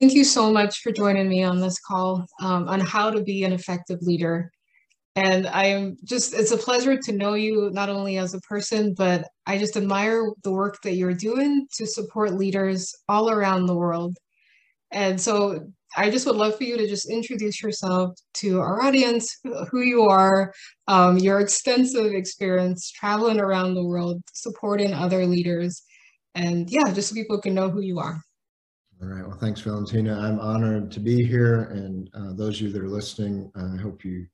Thank you so much for joining me on this call um, on how to be an effective leader. And I am just, it's a pleasure to know you not only as a person, but I just admire the work that you're doing to support leaders all around the world. And so I just would love for you to just introduce yourself to our audience, who you are, um, your extensive experience traveling around the world, supporting other leaders, and yeah, just so people can know who you are. All right. Well, thanks, Valentina. I'm honored to be here. And uh, those of you that are listening, I hope you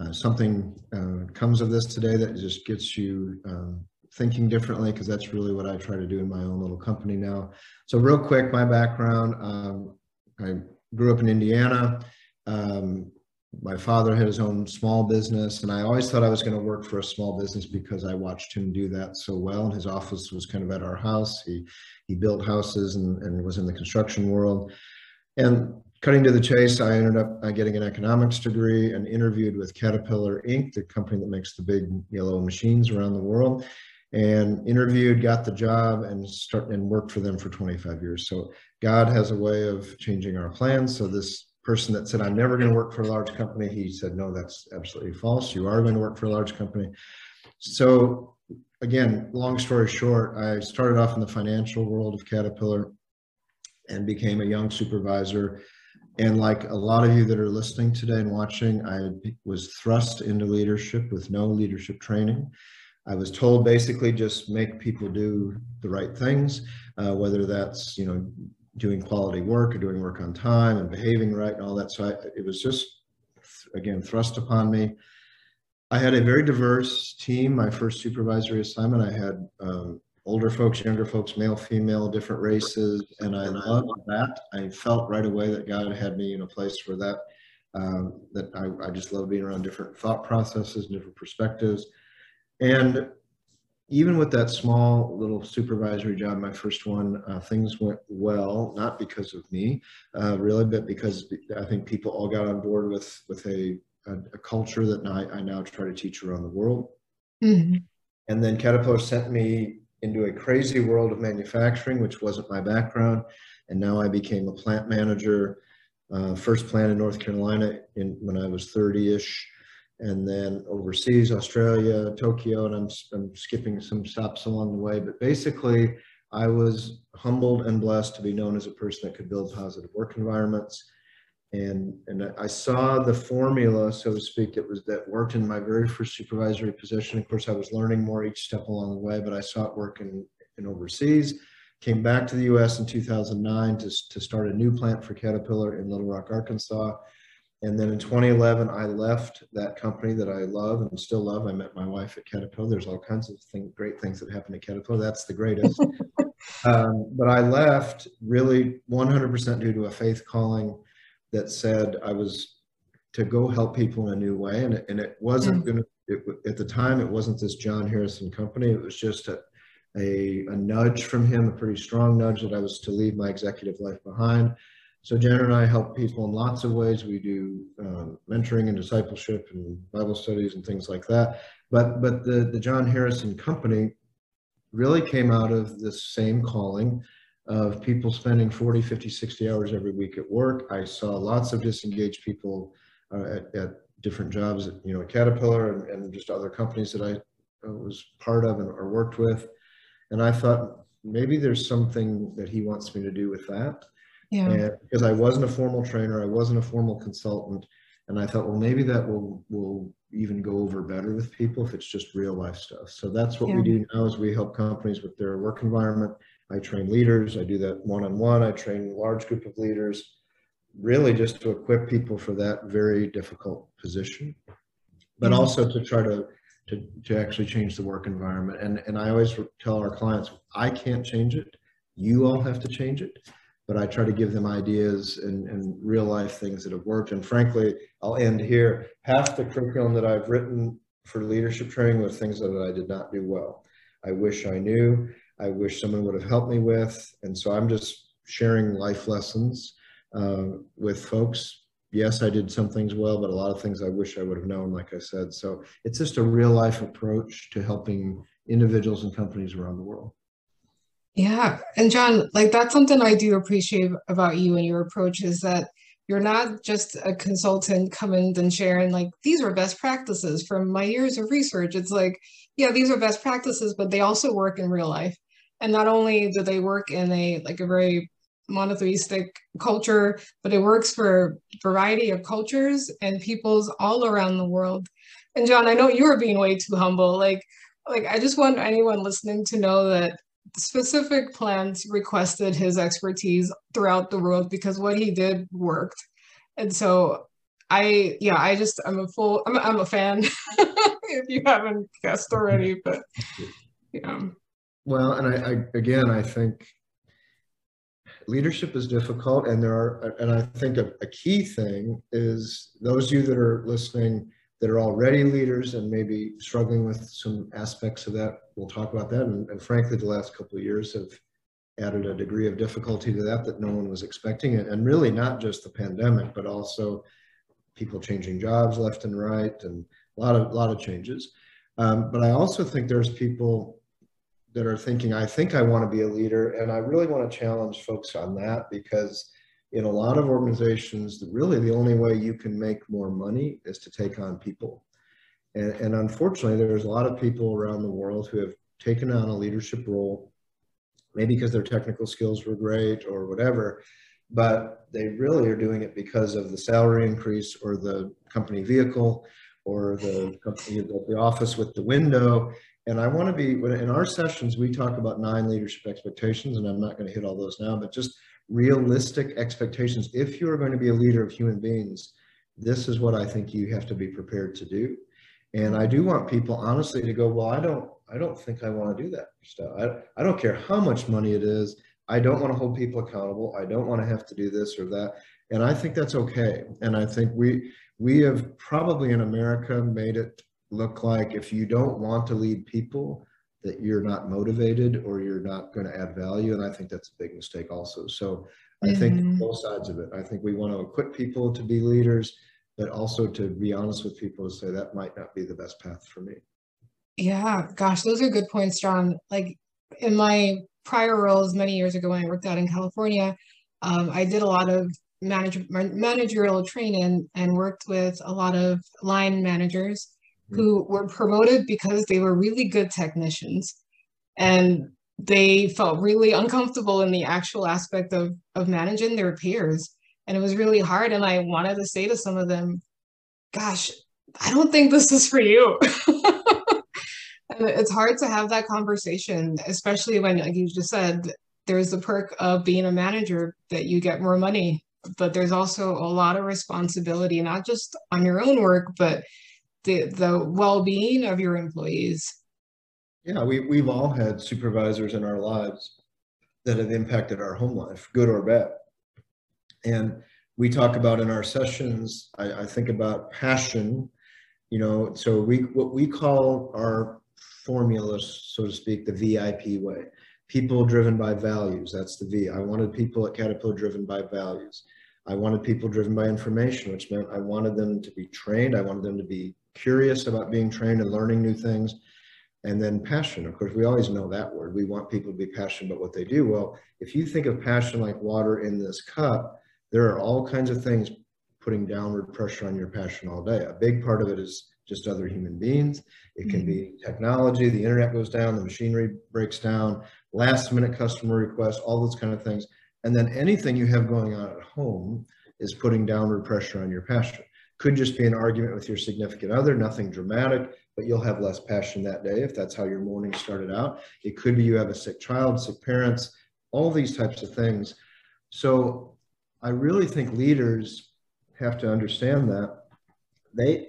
uh, something uh, comes of this today that just gets you um, thinking differently because that's really what I try to do in my own little company now. So real quick, my background, um, I grew up in Indiana. Um, my father had his own small business and I always thought I was going to work for a small business because I watched him do that so well. And his office was kind of at our house. He, he built houses and, and was in the construction world. And cutting to the chase, I ended up getting an economics degree and interviewed with Caterpillar Inc., the company that makes the big yellow machines around the world and interviewed, got the job and start and worked for them for 25 years. So God has a way of changing our plans. So this person that said, I'm never going to work for a large company, he said, no, that's absolutely false. You are going to work for a large company. So again, long story short, I started off in the financial world of Caterpillar and became a young supervisor. And like a lot of you that are listening today and watching, I was thrust into leadership with no leadership training. I was told basically just make people do the right things, uh, whether that's, you know, doing quality work or doing work on time and behaving right and all that. So I, it was just, again, thrust upon me. I had a very diverse team. My first supervisory assignment, I had um, older folks, younger folks, male, female, different races, and I loved that. I felt right away that God had me in a place for that. Um, that I, I just love being around different thought processes, different perspectives. And even with that small little supervisory job, my first one, uh, things went well, not because of me, uh, really, but because I think people all got on board with, with a, a, a culture that I, I, now try to teach around the world. Mm-hmm. And then Caterpillar sent me into a crazy world of manufacturing, which wasn't my background. And now I became a plant manager, uh, first plant in North Carolina in, when I was 30 ish and then overseas, Australia, Tokyo, and I'm, I'm skipping some stops along the way. But basically, I was humbled and blessed to be known as a person that could build positive work environments. And, and I saw the formula, so to speak, that was that worked in my very first supervisory position. Of course, I was learning more each step along the way, but I saw it work in, in overseas. Came back to the U.S. in 2009 to, to start a new plant for Caterpillar in Little Rock, Arkansas and then in 2011, I left that company that I love and still love. I met my wife at Caterpillar. There's all kinds of thing, great things that happen at Caterpillar. That's the greatest. um, but I left really 100% due to a faith calling that said I was to go help people in a new way. And it, and it wasn't mm. going to, at the time, it wasn't this Jon Harrison company. It was just a, a, a nudge from him, a pretty strong nudge that I was to leave my executive life behind so Jen and I help people in lots of ways. We do um, mentoring and discipleship and Bible studies and things like that. But but the the Jon Harrison Company really came out of this same calling of people spending 40, 50, 60 hours every week at work. I saw lots of disengaged people uh, at, at, different jobs, at, you know, at Caterpillar and, and just other companies that I uh, was part of and, or worked with. And I thought maybe there's something that he wants me to do with that. Yeah. And because I wasn't a formal trainer, I wasn't a formal consultant. And I thought, well, maybe that will will even go over better with people if it's just real life stuff. So that's what yeah. we do now is we help companies with their work environment. I train leaders. I do that one-on-one. I train a large group of leaders, really just to equip people for that very difficult position, but yeah. also to try to, to, to actually change the work environment. And, and I always tell our clients, I can't change it. You all have to change it but I try to give them ideas and, and real life things that have worked. And frankly, I'll end here. Half the curriculum that I've written for leadership training was things that I did not do well. I wish I knew. I wish someone would have helped me with. And so I'm just sharing life lessons uh, with folks. Yes, I did some things well, but a lot of things I wish I would have known, like I said. So it's just a real life approach to helping individuals and companies around the world. Yeah. And Jon, like that's something I do appreciate about you and your approach is that you're not just a consultant coming and sharing like these are best practices from my years of research. It's like, yeah, these are best practices, but they also work in real life. And not only do they work in a like a very monotheistic culture, but it works for variety of cultures and peoples all around the world. And Jon, I know you are being way too humble. Like, like I just want anyone listening to know that specific plants requested his expertise throughout the world because what he did worked. And so I, yeah, I just, I'm a full, I'm a, I'm a fan if you haven't guessed already, but yeah. Well, and I, I again, I think leadership is difficult and there are, and I think a, a key thing is those of you that are listening, that are already leaders and maybe struggling with some aspects of that. We'll talk about that. And, and frankly, the last couple of years have added a degree of difficulty to that that no one was expecting. And really not just the pandemic, but also people changing jobs left and right and a lot of, lot of changes. Um, but I also think there's people that are thinking, I think I want to be a leader. And I really want to challenge folks on that because in a lot of organizations, really the only way you can make more money is to take on people. And, and unfortunately, there's a lot of people around the world who have taken on a leadership role, maybe because their technical skills were great or whatever, but they really are doing it because of the salary increase or the company vehicle or the company, the office with the window. And I want to be, in our sessions, we talk about nine leadership expectations, and I'm not going to hit all those now, but just realistic expectations. If you're going to be a leader of human beings, this is what I think you have to be prepared to do. And I do want people honestly to go, well, I don't, I don't think I want to do that stuff. I, I don't care how much money it is. I don't want to hold people accountable. I don't want to have to do this or that. And I think that's okay. And I think we, we have probably in America made it look like if you don't want to lead people, that you're not motivated or you're not going to add value. And I think that's a big mistake also. So I mm-hmm. think both sides of it. I think we want to equip people to be leaders, but also to be honest with people and say that might not be the best path for me. Yeah, gosh, those are good points, Jon. Like in my prior roles many years ago when I worked out in California, um, I did a lot of manage- managerial training and worked with a lot of line managers who were promoted because they were really good technicians. And they felt really uncomfortable in the actual aspect of of managing their peers. And it was really hard. And i wanted to say to some of them gosh i don't think this is for you. And it's hard to have that conversation especially when like you just said there's the perk of being a manager that you get more money but there's also a lot of responsibility not just on your own work but the the well-being of your employees. Yeah we, we've all had supervisors in our lives that have impacted our home life good or bad. And we talk about in our sessions i, I think about passion you know so we what we call our formula so to speak the vip way. People driven by values that's the v. I wanted people at caterpillar driven by values. I wanted people driven by information which meant i wanted them to be trained i wanted them to be curious about being trained and learning new things. And then passion, of course, we always know that word. We want people to be passionate about what they do. Well, if you think of passion like water in this cup, there are all kinds of things putting downward pressure on your passion all day. A big part of it is just other human beings. It can be mm-hmm. technology, the internet goes down, the machinery breaks down, last minute customer requests, all those kind of things. And then anything you have going on at home is putting downward pressure on your passion. Could just be an argument with your significant other, nothing dramatic, but you'll have less passion that day if that's how your morning started out. It could be you have a sick child, sick parents, all these types of things. So I really think leaders have to understand that they,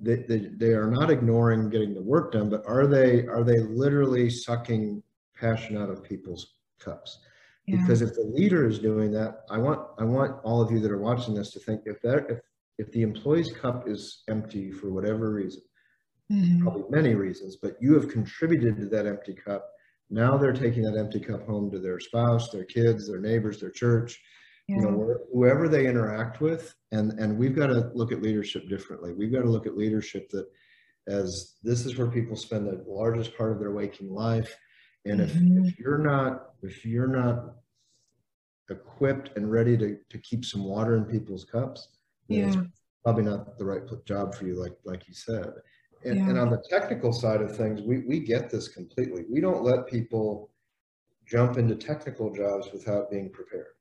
they, they, they are not ignoring getting the work done, but are they, are they literally sucking passion out of people's cups? Yeah. Because if the leader is doing that, I want I want all of you that are watching this to think if that if if the employee's cup is empty for whatever reason, mm-hmm. probably many reasons, but you have contributed to that empty cup. Now they're taking that empty cup home to their spouse, their kids, their neighbors, their church, yeah. you know, whoever they interact with. And, and we've got to look at leadership differently. We've got to look at leadership that as this is where people spend the largest part of their waking life. And if, Mhm. if you're not, if you're not equipped and ready to, to keep some water in people's cups, then it's Yeah. probably not the right job for you, like, like you said. And, and on the technical side of things, we, we get this completely. We don't let people jump into technical jobs without being prepared.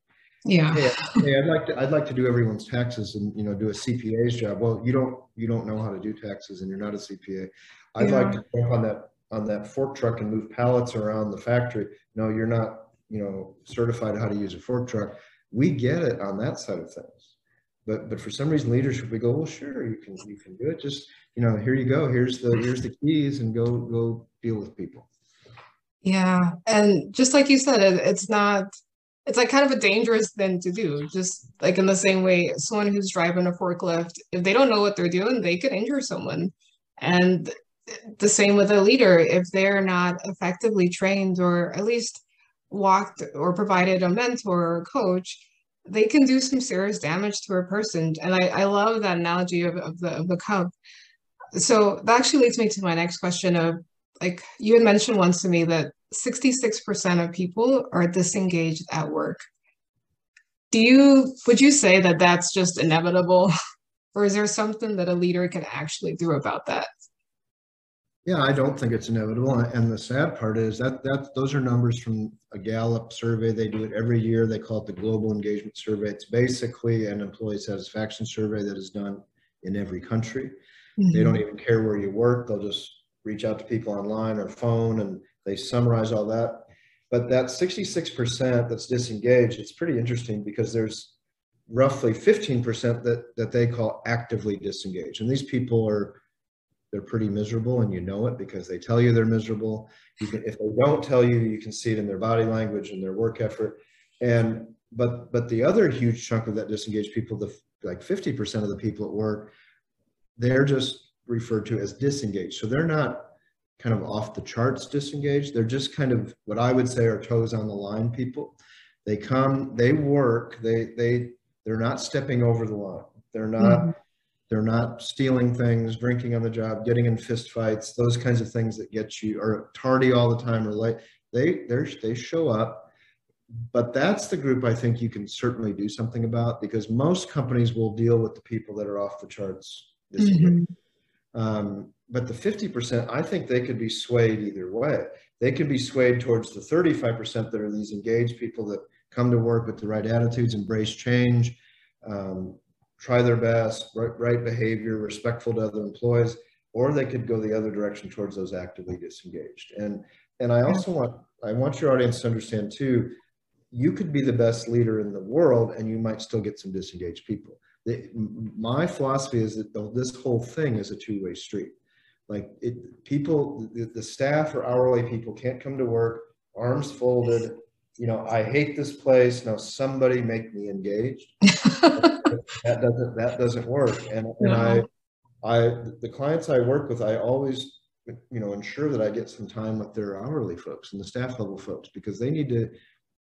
Yeah. Hey, hey, I'd like to, I'd like to do everyone's taxes and, you know, do a CPA's job. Well, you don't, you don't know how to do taxes and you're not a CPA. I'd like to jump on that, on that fork truck and move pallets around the factory. No, you're not, you know, certified how to use a fork truck. We get it on that side of things. But, but for some reason leadership, we go, well, sure, you can, you can do it. Just, you know, here you go. Here's the, here's the keys and go, go deal with people. Yeah. And just like you said, it, it's not, it's like kind of a dangerous thing to do. Just like in the same way, someone who's driving a forklift, if they don't know what they're doing, they could injure someone. And the same with a leader, if they're not effectively trained or at least walked or provided a mentor or a coach, they can do some serious damage to a person. And I, I love that analogy of, of the of the cup. So that actually leads me to my next question of like you had mentioned once to me that 66% of people are disengaged at work. Do you would you say that that's just inevitable or is there something that a leader can actually do about that? Yeah, I don't think it's inevitable. And the sad part is that that those are numbers from a Gallup survey. They do it every year. They call it the Global Engagement Survey. It's basically an employee satisfaction survey that is done in every country. They mm-hmm. don't even care where you work. They'll just reach out to people online or phone and they summarize all that. But that 66% that's disengaged, it's pretty interesting because there's roughly 15% that, that they call actively disengaged. And these people are, they're pretty miserable and you know it because they tell you they're miserable. You can, if they don't tell you, you can see it in their body language and their work effort. And, but, but the other huge chunk of that disengaged people, the like 50% of the people at work, they're just referred to as disengaged. So they're not kind of off the charts disengaged. They're just kind of what I would say are toes on the line people. They come, they work, they they they're not stepping over the line. They're not Mhm. They're not stealing things, drinking on the job, getting in fist fights, those kinds of things that get you or tardy all the time or late. They they they show up. But that's the group I think you can certainly do something about because most companies will deal with the people that are off the charts disengaged. Mhm. Um, but the 50%, I think they could be swayed either way. They could be swayed towards the 35% that are these engaged people that come to work with the right attitudes, embrace change, um, try their best, right, right behavior, respectful to other employees, or they could go the other direction towards those actively disengaged. And and I also want I want your audience to understand too, you could be the best leader in the world and you might still get some disengaged people. The, my philosophy is that the, this whole thing is a two-way street. Like it, people, the, the staff or hourly people can't come to work, arms folded. You know, I hate this place. Now somebody make me engaged. that doesn't that doesn't work. And and I, I the clients I work with, I always you know ensure that I get some time with their hourly folks and the staff level folks because they need to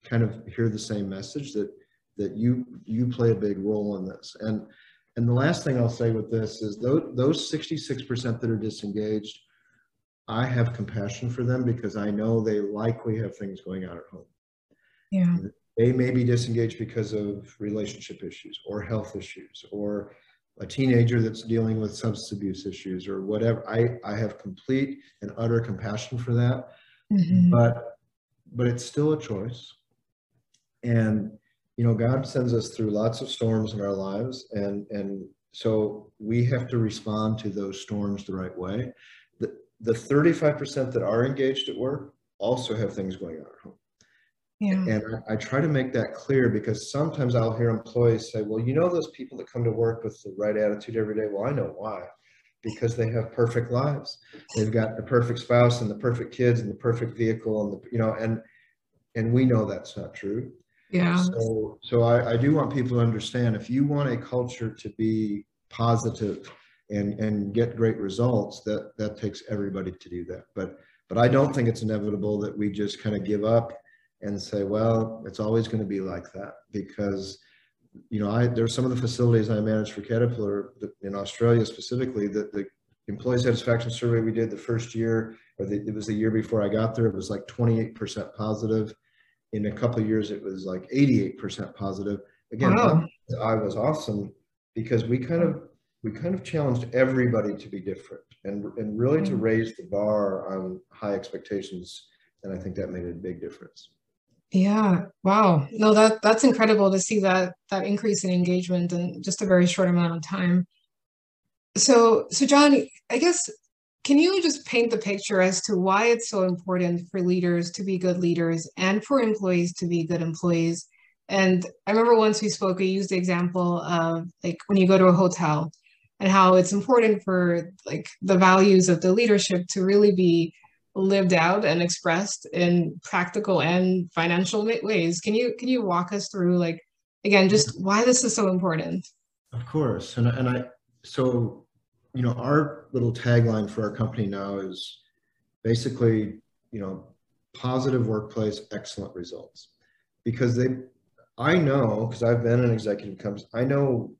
kind of hear the same message that that you you play a big role in this. And and the last thing I'll say with this is those those 66% that are disengaged, I have compassion for them because I know they likely have things going on at home. Yeah. They may be disengaged because of relationship issues or health issues or a teenager that's dealing with substance abuse issues or whatever. I, I have complete and utter compassion for that. Mhm. But but it's still a choice. And you know, God sends us through lots of storms in our lives, and and so we have to respond to those storms the right way. The the 35% that are engaged at work also have things going on at home. Yeah. And I, I try to make that clear because sometimes I'll hear employees say, well, you know, those people that come to work with the right attitude every day. Well, I know why. Because they have perfect lives. They've got the perfect spouse and the perfect kids and the perfect vehicle and the, you know, and and we know that's not true. Yeah. So so I, I do want people to understand if you want a culture to be positive and and get great results, that that takes everybody to do that. But but I don't think it's inevitable that we just kind of give up and say, well, it's always going to be like that because you know, I there's some of the facilities I manage for Caterpillar in Australia specifically that the employee satisfaction survey we did the first year or the, it was the year before I got there, it was like 28% positive. In a couple of years, it was like 88% positive. Again, wow. I was awesome because we kind of we kind of challenged everybody to be different and and really to mm. raise the bar on high expectations. And I think that made a big difference. Yeah. Wow. No, that that's incredible to see that that increase in engagement in just a very short amount of time. So, so Jon, I guess can you just paint the picture as to why it's so important for leaders to be good leaders and for employees to be good employees? And I remember once we spoke, we used the example of like when you go to a hotel and how it's important for like the values of the leadership to really be lived out and expressed in practical and financial ways. Can you can you walk us through like again just mm-hmm. why this is so important? Of course, and and I so you know our little tagline for our company now is basically you know positive workplace, excellent results, because they I know because I've been an executive company. I know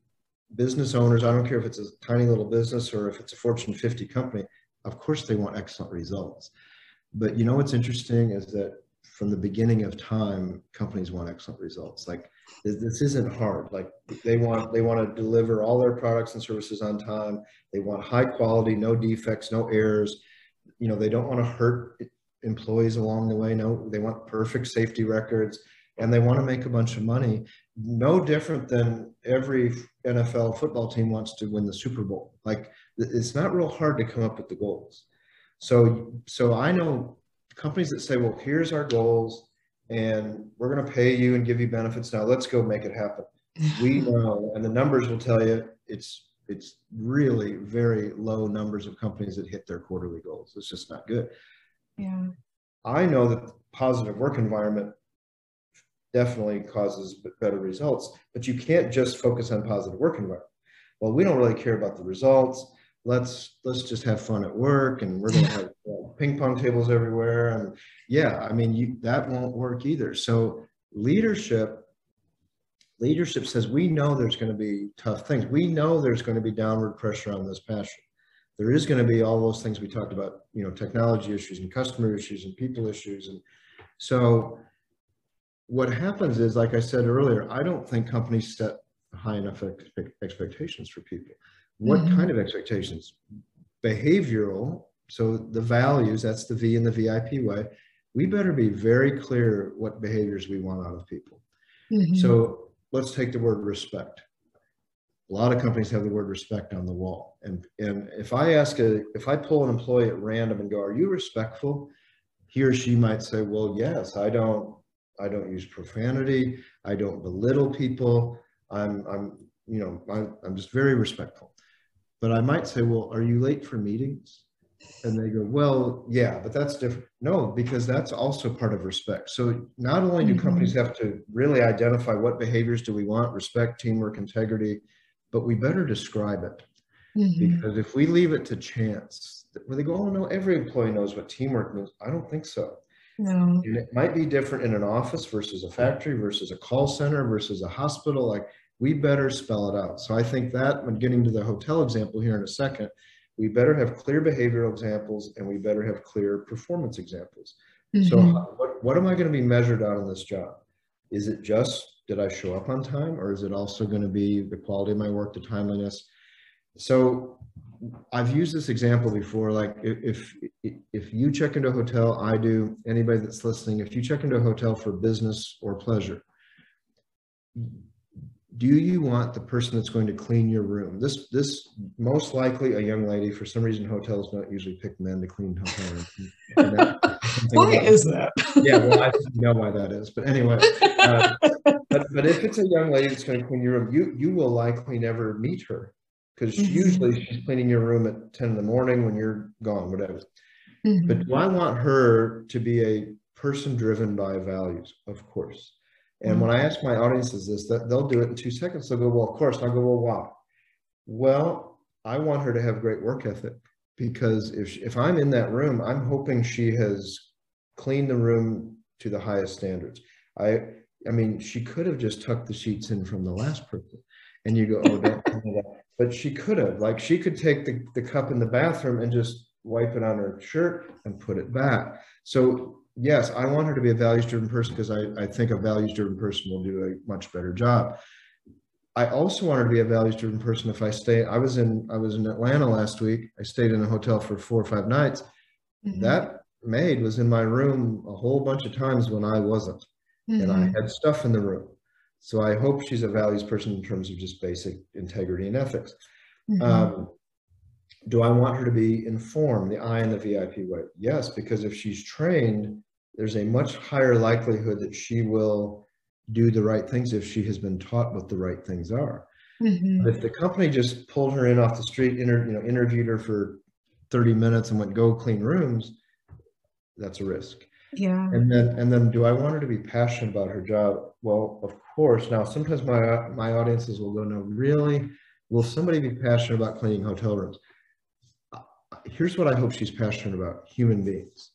business owners. I don't care if it's a tiny little business or if it's a Fortune 50 company of course they want excellent results. But you know what's interesting is that from the beginning of time, companies want excellent results. Like this isn't hard. Like they want they want to deliver all their products and services on time. They want high quality, no defects, no errors. You know, they don't want to hurt employees along the way. No, they want perfect safety records and they want to make a bunch of money. No different than every NFL football team wants to win the Super Bowl. Like it's not real hard to come up with the goals. So, so I know companies that say, well, here's our goals and we're going to pay you and give you benefits. Now let's go make it happen. We know, and the numbers will tell you it's, it's really very low numbers of companies that hit their quarterly goals. It's just not good. Yeah. I know that positive work environment definitely causes better results, but you can't just focus on positive work environment. Well, we don't really care about the results. Let's let's just have fun at work and we're going to have ping pong tables everywhere. And yeah i mean you that won't work either. So leadership leadership says we know there's going to be tough things. We know there's going to be downward pressure on this passion. There is going to be all those things we talked about you know technology issues and customer issues and people issues. And so what happens is like i said earlier i don't think companies set high enough expectations for people what mm-hmm. kind of expectations? Behavioral, so the values, that's the V in the VIP way. We better be very clear what behaviors we want out of people. Mm-hmm. So let's take the word respect. A lot of companies have the word respect on the wall. And, and if I ask a, if I pull an employee at random and go, are you respectful? He or she might say, well, yes, I don't, I don't use profanity. I don't belittle people. I'm, I'm, you know, I, I'm just very respectful. But I might say, well, are you late for meetings? And they go, well, yeah, but that's different. No, because that's also part of respect. So not only do mm-hmm. companies have to really identify what behaviors do we want, respect, teamwork, integrity, but we better describe it. Mm-hmm. Because if we leave it to chance, where they go, oh no, every employee knows what teamwork means. I don't think so. No. And it might be different in an office versus a factory versus a call center versus a hospital. Like we better spell it out. So I think that when getting to the hotel example here in a second, we better have clear behavioral examples and we better have clear performance examples. Mm-hmm. So what, what am I going to be measured on in this job? Is it just did I show up on time or is it also going to be the quality of my work, the timeliness? So I've used this example before, like if, if you check into a hotel, I do, anybody that's listening, if you check into a hotel for business or pleasure, do you want the person that's going to clean your room? This, this most likely a young lady. For some reason, hotels don't usually pick men to clean hotel rooms. why is that? yeah, well, I know why that is. But anyway, uh, but, but if it's a young lady that's going to clean your room, you you will likely never meet her because mm-hmm. usually she's cleaning your room at ten in the morning when you're gone, whatever. Mm-hmm. But do I want her to be a person driven by values? Of course. And when I ask my audiences this, that they'll do it in two seconds. They'll go, well, of course. And I go, well, why? Well, I want her to have great work ethic because if, if I'm in that room, I'm hoping she has cleaned the room to the highest standards. I, I mean, she could have just tucked the sheets in from the last person and you go, oh, don't that. But she could have, like she could take the, the cup in the bathroom and just wipe it on her shirt and put it back. So yes, I want her to be a values driven person because I, I think a values driven person will do a much better job. I also want her to be a values driven person. If I stay, I was in, I was in Atlanta last week. I stayed in a hotel for four or five nights. Mm-hmm. That maid was in my room a whole bunch of times when I wasn't. Mm-hmm. And I mm-hmm. had stuff in the room. So I hope she's a values person in terms of just basic integrity and ethics. Mm-hmm. Um, do I want her to be informed, the I and the VIP way? Yes, because if she's trained, there's a much higher likelihood that she will do the right things if she has been taught what the right things are. Mm-hmm. If the company just pulled her in off the street, inter, you know, interviewed her for 30 minutes and went go clean rooms, that's a risk. Yeah. And then and then do I want her to be passionate about her job? Well, of course. Now sometimes my my audiences will go, no, really? Will somebody be passionate about cleaning hotel rooms? Here's what I hope she's passionate about, human beings.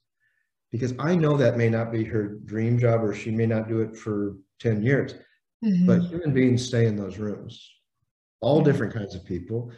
Because I know that may not be her dream job or she may not do it for 10 years. Mm-hmm. But human beings stay in those rooms. All different kinds of people,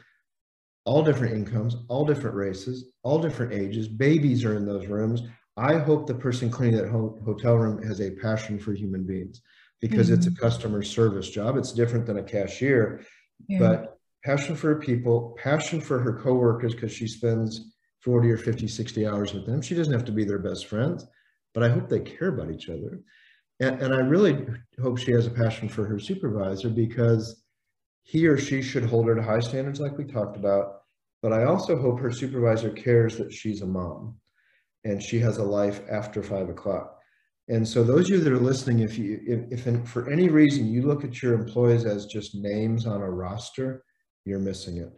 all different incomes, all different races, all different ages. Babies are in those rooms. I hope the person cleaning that ho- hotel room has a passion for human beings because mm-hmm. it's a mm-hmm. customer service job. It's different than a cashier, yeah. but passion for her people, passion for her coworkers because she spends 40 or 50, 60 hours with them. She doesn't have to be their best friends, but I hope they care about each other. And, and I really hope she has a passion for her supervisor because he or she should hold her to high standards like we talked about. But I also hope her supervisor cares that she's a mom and she has a life after five o'clock. And so those of you that are listening, if you if, if in, for any reason you look at your employees as just names on a roster, you're missing it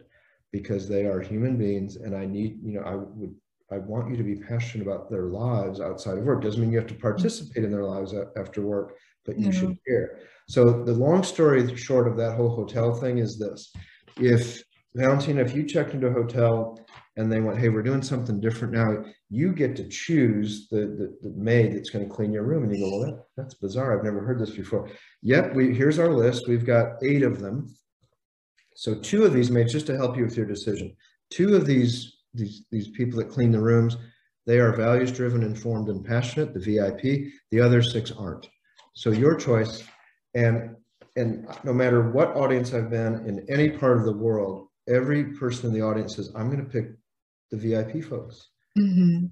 because they are human beings and I need, you know, I would I want you to be passionate about their lives outside of work. Doesn't mean you have to participate in their lives after work, but you should care. So the long story short of that whole hotel thing is this. If Valentina, if you checked into a hotel and they went, hey, we're doing something different now, you get to choose the, the, the maid that's going to clean your room. And you go, well, that, that's bizarre. I've never heard this before. Yep, we, here's our list. We've got eight of them. So two of these maids, just to help you with your decision, two of these these, these people that clean the rooms, they are values driven, informed, and passionate, the VIP. The other six aren't. So your choice. And and no matter what audience I've been in any part of the world, every person in the audience says, I'm going to pick the VIP folks. Mm-hmm.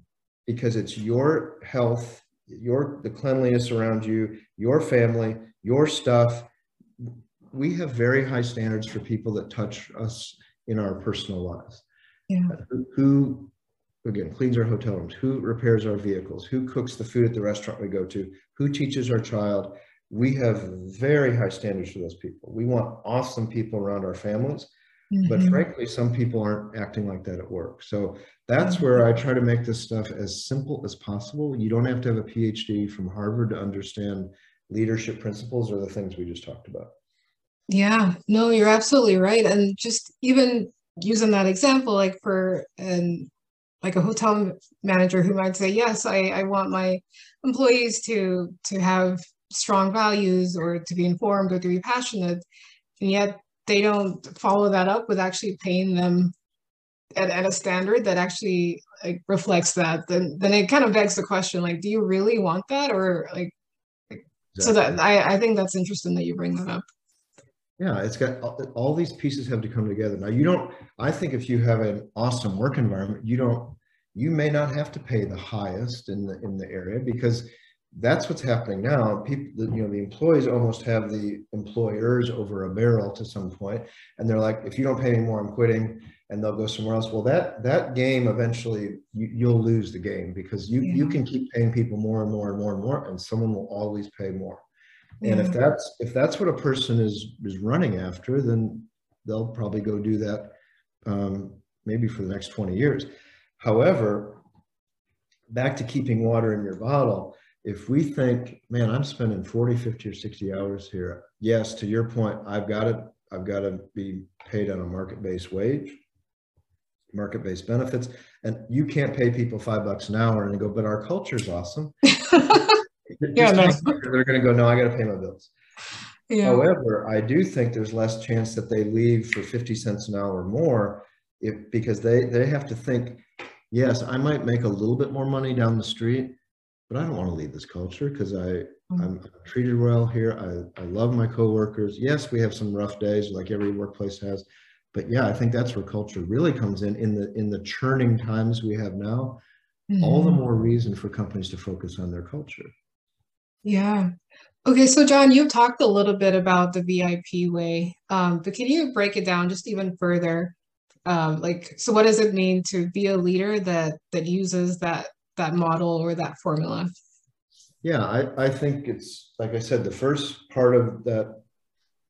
Because it's your health, your the cleanliness around you, your family, your stuff. We have very high standards for people that touch us in our personal lives. Yeah. Who, who, again, cleans our hotel rooms? Who repairs our vehicles? Who cooks the food at the restaurant we go to? Who teaches our child? We have very high standards for those people. We want awesome people around our families. Mm-hmm. But frankly, some people aren't acting like that at work. So that's mm-hmm. where I try to make this stuff as simple as possible. You don't have to have a PhD from Harvard to understand leadership principles or the things we just talked about. Yeah, no, you're absolutely right. And just even using that example, like for an like a hotel manager who might say, yes, I, I want my employees to to have strong values or to be informed or to be passionate, and yet they don't follow that up with actually paying them at, at a standard that actually like reflects that, then then it kind of begs the question, like, do you really want that? Or like, exactly. so that I, I think that's interesting that you bring that up. Yeah, it's got all these pieces have to come together. Now you don't, I think if you have an awesome work environment, you don't, you may not have to pay the highest in the in the area because that's what's happening now. People, you know, the employees almost have the employers over a barrel to some point, and they're like, if you don't pay me more, I'm quitting, and they'll go somewhere else. Well, that that game eventually you, will lose the game because you yeah. you can keep paying people more and more and more and more, and someone will always pay more. And if that's if that's what a person is is running after, then they'll probably go do that um, maybe for the next 20 years. However, back to keeping water in your bottle, if we think, man, I'm spending 40, 50, or 60 hours here, yes, to your point, I've got to I've got to be paid on a market-based wage, market-based benefits, and you can't pay people five bucks an hour and go, but our culture is awesome. yeah, no. they're going to go, no, I got to pay my bills. Yeah. However, I do think there's less chance that they leave for 50 cents an hour more if because they they have to think yes, I might make a little bit more money down the street, but I don't want to leave this culture because I Mm. I'm treated well here. I, I love my coworkers. Yes, we have some rough days like every workplace has, but yeah, I think that's where culture really comes in in the in the churning times we have now. All the Mhm. more reason for companies to focus on their culture. Yeah. Okay, so Jon, you've talked a little bit about the VIP way, um, but can you break it down just even further? Um, like, so what does it mean to be a leader that that uses that that model or that formula? Yeah, I, I think it's like I said, the first part of that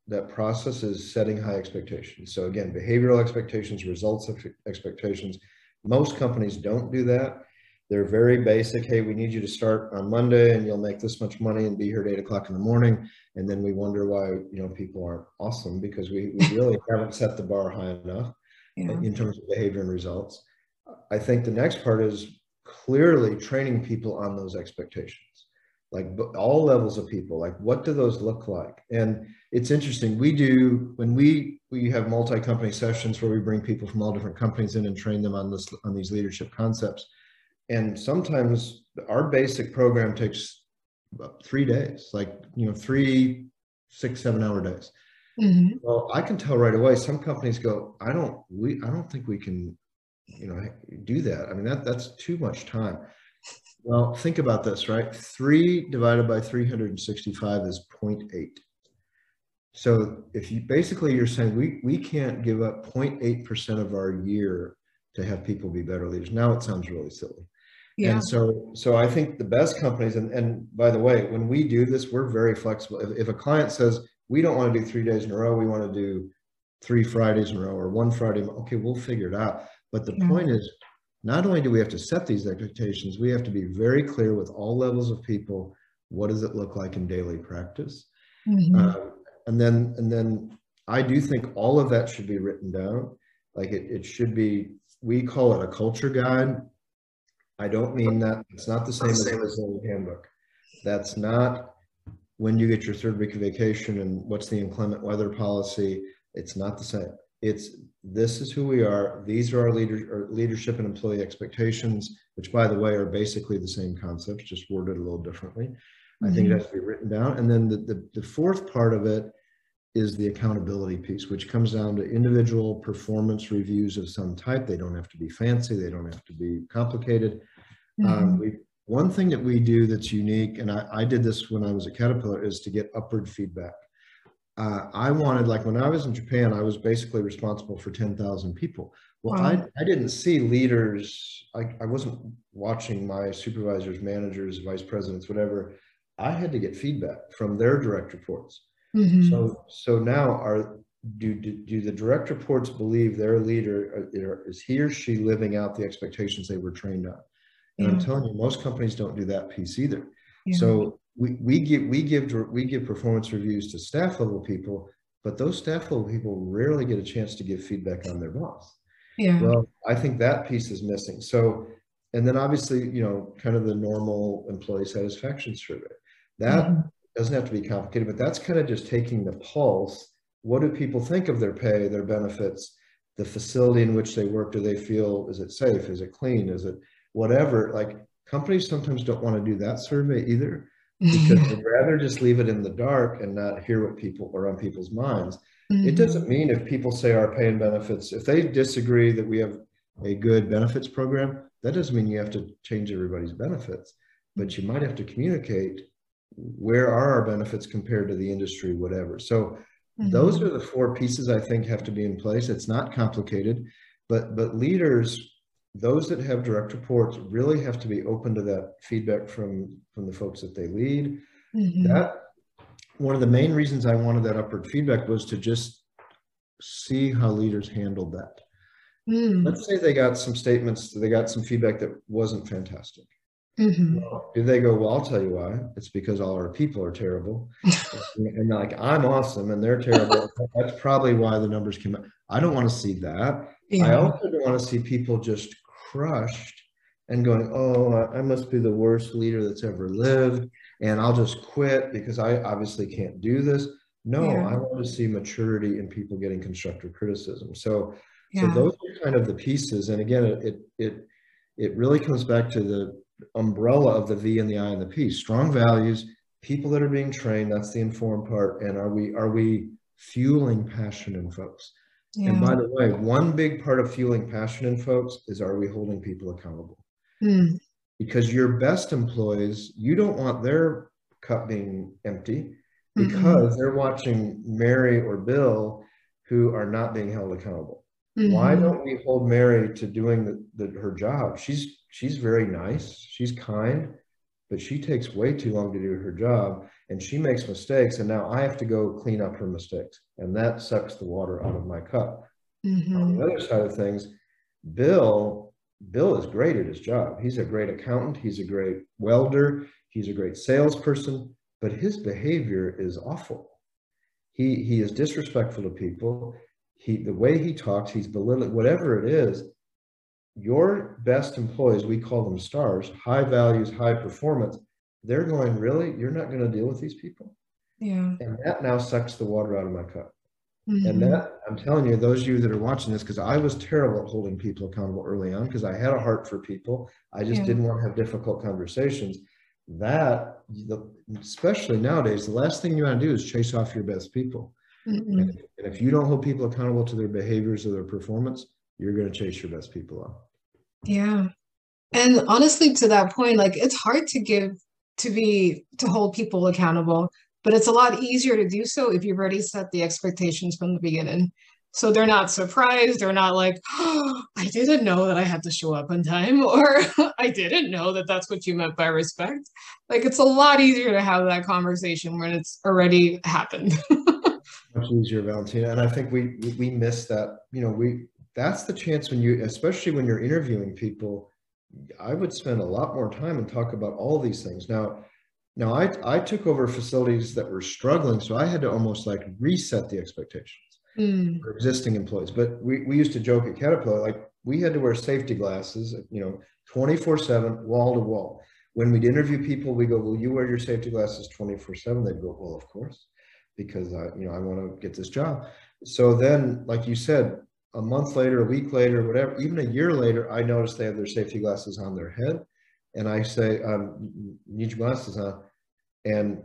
that process is setting high expectations. So again, behavioral expectations, results ex- expectations. Most companies don't do that. They're very basic. Hey, we need you to start on Monday and you'll make this much money and be here at eight o'clock in the morning. And then we wonder why, you know, people aren't awesome because we, we really haven't set the bar high enough Yeah. in terms of behavior and results. I think the next part is clearly training people on those expectations, like all levels of people. Like, what do those look like? And it's interesting. We do when we we have multi-company sessions where we bring people from all different companies in and train them on this on these leadership concepts. And sometimes our basic program takes about three days, like you know, three, six, seven hour days. Mhm. Well, I can tell right away. Some companies go, I don't, we, I don't think we can, you know, do that. I mean, that that's too much time. Well, think about this, right? Three divided by 365 is 0.8. So if you basically you're saying we we can't give up 0.8% of our year to have people be better leaders. Now it sounds really silly. Yeah. And so, so I think the best companies, and, and by the way, when we do this, we're very flexible. If, if a client says, we don't want to do three days in a row, we want to do three Fridays in a row or one Friday, okay, we'll figure it out. But the Yeah. point is, not only do we have to set these expectations, we have to be very clear with all levels of people. What does it look like in daily practice? Mhm. Uh, and then, and then I do think all of that should be written down. Like it, it should be, we call it a culture guide. I don't mean that, it's not the same as a handbook. That's not when you get your third week of vacation and what's the inclement weather policy. It's not the same. It's, this is who we are. These are our leader, our leadership and employee expectations, which by the way, are basically the same concepts, just worded a little differently. I think it Mhm. has to be written down. And then the, the, the fourth part of it is the accountability piece, which comes down to individual performance reviews of some type. They don't have to be fancy. They don't have to be complicated. Um, Mhm. we, one thing that we do that's unique, and I, I did this when I was at Caterpillar, is to get upward feedback. Uh, I wanted, like when I was in Japan, I was basically responsible for 10,000 people. Well, I, Wow. I didn't see leaders, I, I wasn't watching my supervisors, managers, vice presidents, whatever. I had to get feedback from their direct reports. Mhm. So, so now are, do, do, do the direct reports believe their leader, uh, is he or she living out the expectations they were trained on? And I'm telling you, most companies don't do that piece either. Yeah. So we, we give, we give, we give performance reviews to staff level people, but those staff level people rarely get a chance to give feedback on their boss. Yeah. Well, I think that piece is missing. So, and then obviously, you know, kind of the normal employee satisfaction survey. That Mhm. doesn't have to be complicated, but that's kind of just taking the pulse. What do people think of their pay, their benefits, the facility in which they work? Do they feel, is it safe? Is it clean? Is it whatever? Like companies sometimes don't want to do that survey either because they'd rather just leave it in the dark and not hear what people are on people's minds. It Mhm. doesn't mean if people say our pay and benefits, if they disagree that we have a good benefits program, that doesn't mean you have to change everybody's benefits, but you might have to communicate where are our benefits compared to the industry, whatever. So those Mhm. are the four pieces I think have to be in place. It's not complicated, but but leaders, those that have direct reports, really have to be open to that feedback from from the folks that they lead. Mhm. That one of the main reasons I wanted that upward feedback was to just see how leaders handled that. Mm. Let's say they got some statements, they got some feedback that wasn't fantastic. Mhm. Well, do they go, well, I'll tell you why. It's because all our people are terrible. and like, I'm awesome and they're terrible. That's probably why the numbers came out. I don't want to see that. I also don't want to see people just crushed and going, oh, I must be the worst leader that's ever lived. And I'll just quit because I obviously can't do this. No, Yeah. I want to see maturity in people getting constructive criticism. So, so those are kind of the pieces. And again, it, it, it it really comes back to the umbrella of the V and the I and the P. Strong values, people that are being trained, that's the informed part. And are we are we fueling passion in folks? Yeah. And by the way, one big part of fueling passion in folks is are we holding people accountable? Mm. Because your best employees, you don't want their cup being empty because mm-hmm. they're watching Mary or Bill who are not being held accountable. Mm-hmm. Why don't we hold Mary to doing the, the, her job? She's she's very nice, she's kind, but she takes way too long to do her job and she makes mistakes and now I have to go clean up her mistakes and that sucks the water out of my cup. Mm-hmm. On the other side of things, Bill Bill is great at his job. He's a great accountant, he's a great welder, he's a great salesperson, but his behavior is awful. He he is disrespectful to people. He the way he talks, he's belittling whatever it is. Your best employees, we call them stars, high values, high performance. They're going, really? You're not going to deal with these people? Yeah. And that now sucks the water out of my cup. Mm-hmm. And that, I'm telling you, those of you that are watching this, because I was terrible at holding people accountable early on because I had a heart for people. I just yeah. didn't want to have difficult conversations that especially nowadays the last thing you want to do is chase off your best people mm-hmm. and, if you don't hold people accountable to their behaviors or their performance you're going to chase your best people off yeah and honestly to that point like it's hard to give to be to hold people accountable but it's a lot easier to do so if you've already set the expectations from the beginning so they're not surprised. They're not like, oh, I didn't know that I had to show up on time, or I didn't know that that's what you meant by respect. Like it's a lot easier to have that conversation when it's already happened. Much easier, Valentina. And I think we we miss that. You know, we that's the chance when you, especially when you're interviewing people. I would spend a lot more time and talk about all these things. Now, now I I took over facilities that were struggling, so I had to almost like reset the expectations mm. for existing employees. But we, we used to joke at Caterpillar, like we had to wear safety glasses, you know, 24 seven, wall to wall. When we'd interview people, we go, will you wear your safety glasses 24 seven? They'd go, well, of course, because I, you know, I want to get this job. So then, like you said, a month later, a week later, whatever, even a year later, I noticed they have their safety glasses on their head. And I say, um, need your glasses on. And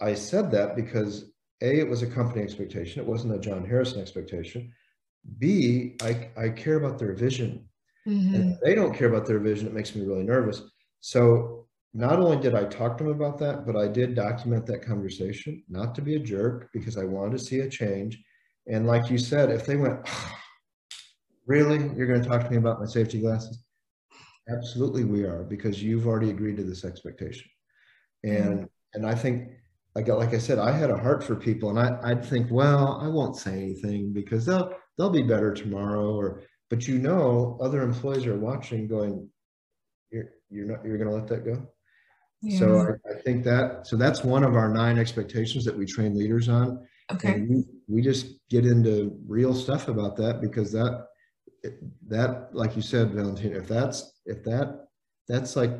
I said that because a, it was a company expectation. It wasn't a Jon Harrison expectation. B, I, I care about their vision. Mm-hmm. And if they don't care about their vision, it makes me really nervous. So not only did I talk to them about that, but I did document that conversation, not to be a jerk, because I wanted to see a change. And like you said, if they went, oh, really, you're going to talk to me about my safety glasses? Absolutely, we are, because you've already agreed to this expectation. And mm-hmm. and I think like like I said, I had a heart for people, and I, I'd think, well, I won't say anything because they'll they'll be better tomorrow. Or but you know, other employees are watching, going, you're you're not you're going to let that go. Yeah. So I, I, think that so that's one of our nine expectations that we train leaders on. Okay. we, we just get into real stuff about that because that that like you said, Valentina, if that's if that that's like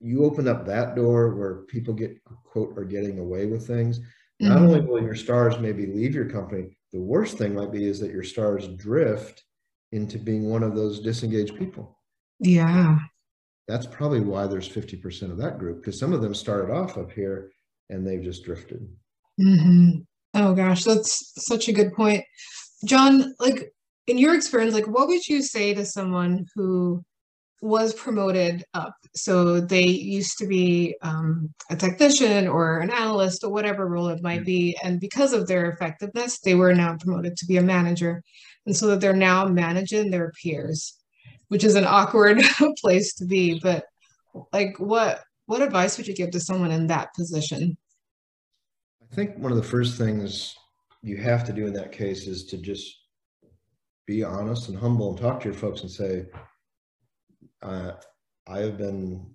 you open up that door where people get quote are getting away with things. Mm-hmm. not only will your stars maybe leave your company the worst thing might be is that your stars drift into being one of those disengaged people. Yeah. That's probably why there's 50% of that group because some of them started off up here and they've just drifted. Mm-hmm. oh gosh that's such a good point. Jon like in your experience like what would you say to someone who was promoted up. So they used to be um, a technician or an analyst or whatever role it might be. And because of their effectiveness, they were now promoted to be a manager. And so that they're now managing their peers, which is an awkward place to be. But like what what advice would you give to someone in that position? I think one of the first things you have to do in that case is to just be honest and humble and talk to your folks and say, uh, I have been,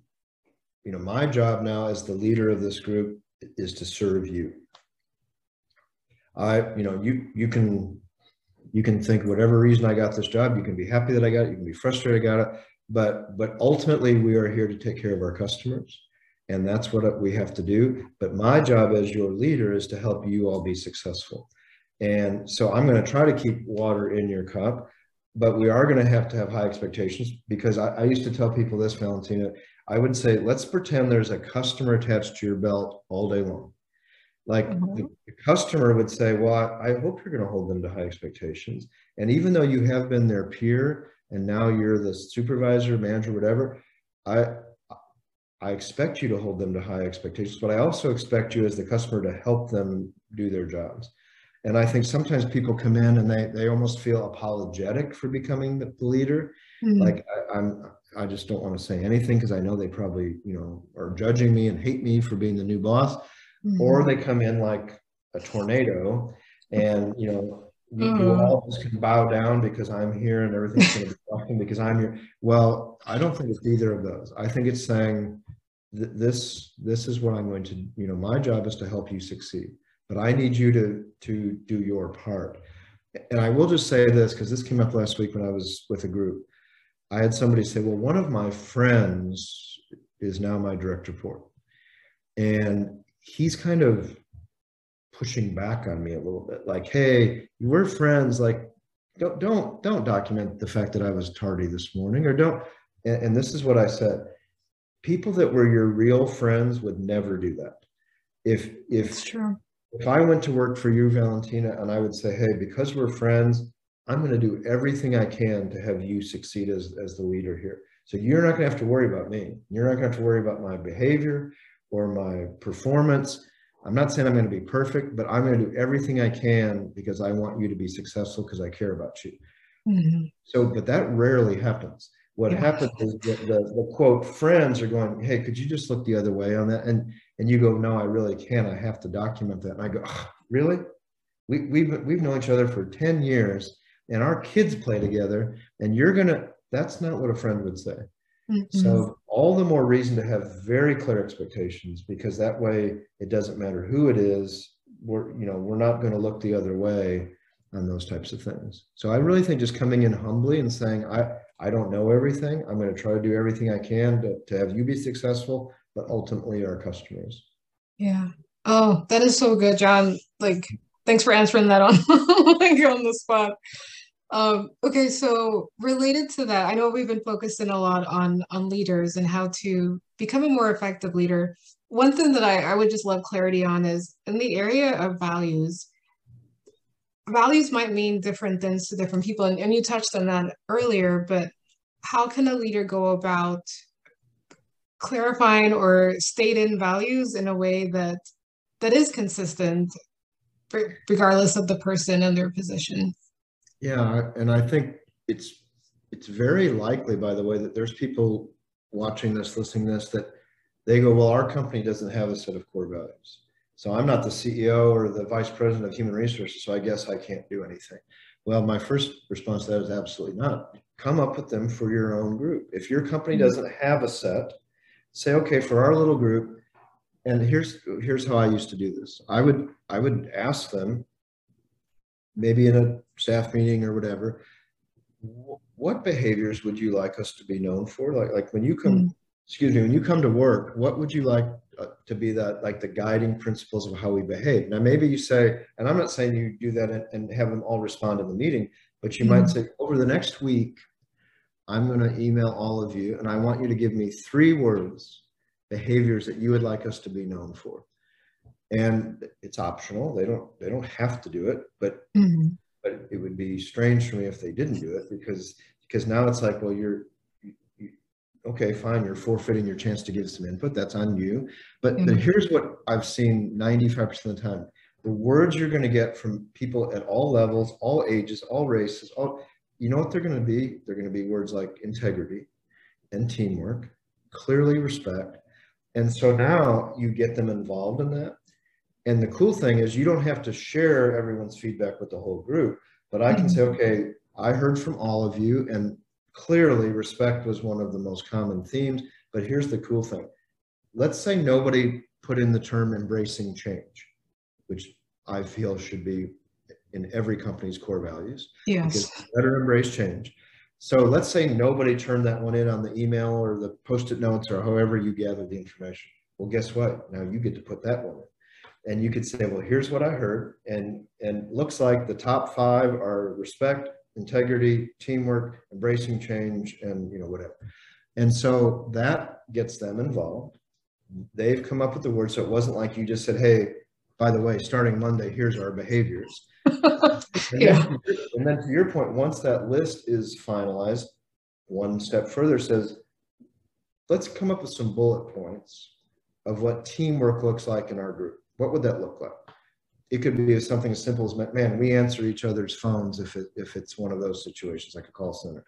you know, my job now as the leader of this group is to serve you. I, you know, you you can you can think whatever reason I got this job. You can be happy that I got it. You can be frustrated I got it. But but ultimately, we are here to take care of our customers, and that's what we have to do. But my job as your leader is to help you all be successful. And so I'm going to try to keep water in your cup but we are going to have to have high expectations because I, I used to tell people this, Valentina. I would say, let's pretend there's a customer attached to your belt all day long. Like mm-hmm. the, the, customer would say, Well, I, I hope you're going to hold them to high expectations. And even though you have been their peer and now you're the supervisor, manager, whatever, I I expect you to hold them to high expectations, but I also expect you as the customer to help them do their jobs. And I think sometimes people come in and they they almost feel apologetic for becoming the leader. Mm-hmm. Like I, I'm I just don't want to say anything because I know they probably, you know, are judging me and hate me for being the new boss. Mm-hmm. Or they come in like a tornado and, you know, mm-hmm. you all just can bow down because I'm here and everything's going to be working because I'm here. Well, I don't think it's either of those. I think it's saying this this is what I'm going to, you know, my job is to help you succeed, but I need you to to do your part. And I will just say this because this came up last week when I was with a group. I had somebody say, "Well, one of my friends is now my direct report," and he's kind of pushing back on me a little bit like hey we're friends like don't don't don't document the fact that i was tardy this morning or don't and, and this is what i said people that were your real friends would never do that if if if i went to work for you valentina and i would say hey because we're friends i'm going to do everything i can to have you succeed as as the leader here so you're not going to have to worry about me you're not going to have to worry about my behavior or my performance. I'm not saying I'm going to be perfect, but I'm going to do everything I can because I want you to be successful because I care about you. Mm-hmm. So, but that rarely happens. What yeah. happens is the, the, the, quote friends are going, "Hey, could you just look the other way on that?" And and you go, "No, I really can't. I have to document that." And I go, oh, "Really? We we've we've known each other for ten years, and our kids play together, and you're gonna." That's not what a friend would say. Mm-hmm. So all the more reason to have very clear expectations because that way it doesn't matter who it is. We're you know we're not going to look the other way on those types of things. So I really think just coming in humbly and saying I I don't know everything. I'm going to try to do everything I can to, to have you be successful, but ultimately our customers. Yeah. Oh, that is so good, Jon. Like, thanks for answering that on like on the spot. Um, okay, so related to that, I know we've been focusing a lot on on leaders and how to become a more effective leader. One thing that I, I would just love clarity on is in the area of values. Values might mean different things to different people, and, and you touched on that earlier, but how can a leader go about clarifying or stating values in a way that that is consistent regardless of the person and their position? Yeah, and I think it's it's very likely, by the way, that there's people watching this, listening this, that they go, well, our company doesn't have a set of core values. So I'm not the CEO or the vice president of human resources, so I guess I can't do anything. Well, my first response to that is absolutely not. Come up with them for your own group. If your company mm-hmm. doesn't have a set, say, okay, for our little group, and here's here's how I used to do this. I would I would ask them, maybe in a staff meeting or whatever, what behaviors would you like us to be known for? Like, like when you come, mm-hmm. Excuse me, when you come to work, what would you like uh, to be that, like the guiding principles of how we behave? Now, maybe you say, and I'm not saying you do that and, and have them all respond in the meeting, but you mm-hmm. might say, over the next week, I'm going to email all of you and I want you to give me three words, behaviors that you would like us to be known for and it's optional. They don't they don't have to do it, but mm-hmm. but it would be strange for me if they didn't do it because because now it's like, well, you're you, okay, fine, you're forfeiting your chance to give some input. That's on you. But, mm-hmm. but here's what I've seen 95% of the time: the words you're going to get from people at all levels, all ages, all races, all you know what they're going to be? They're going to be words like integrity and teamwork, clearly respect. And so now you get them involved in that and the cool thing is you don't have to share everyone's feedback with the whole group, but I can say, mm-hmm. okay, I heard from all of you and clearly respect was one of the most common themes. But here's the cool thing. Let's say nobody put in the term embracing change, which I feel should be in every company's core values. Yes. Better embrace change. So let's say nobody turned that one in on the email or the post-it notes or however you gather the information. Well, guess what? Now you get to put that one in and you could say, well, here's what I heard, and and looks like the top five are respect, integrity, teamwork, embracing change, and you know whatever. And so that gets them involved. They've come up with the word, so it wasn't like you just said, "Hey, by the way, starting Monday, here's our behaviors." and, yeah. then, and then to your point, once that list is finalized, one step further says, let's come up with some bullet points of what teamwork looks like in our group. What would that look like? It could be something as simple as, man, we answer each other's phones if it, if it's one of those situations like a call center.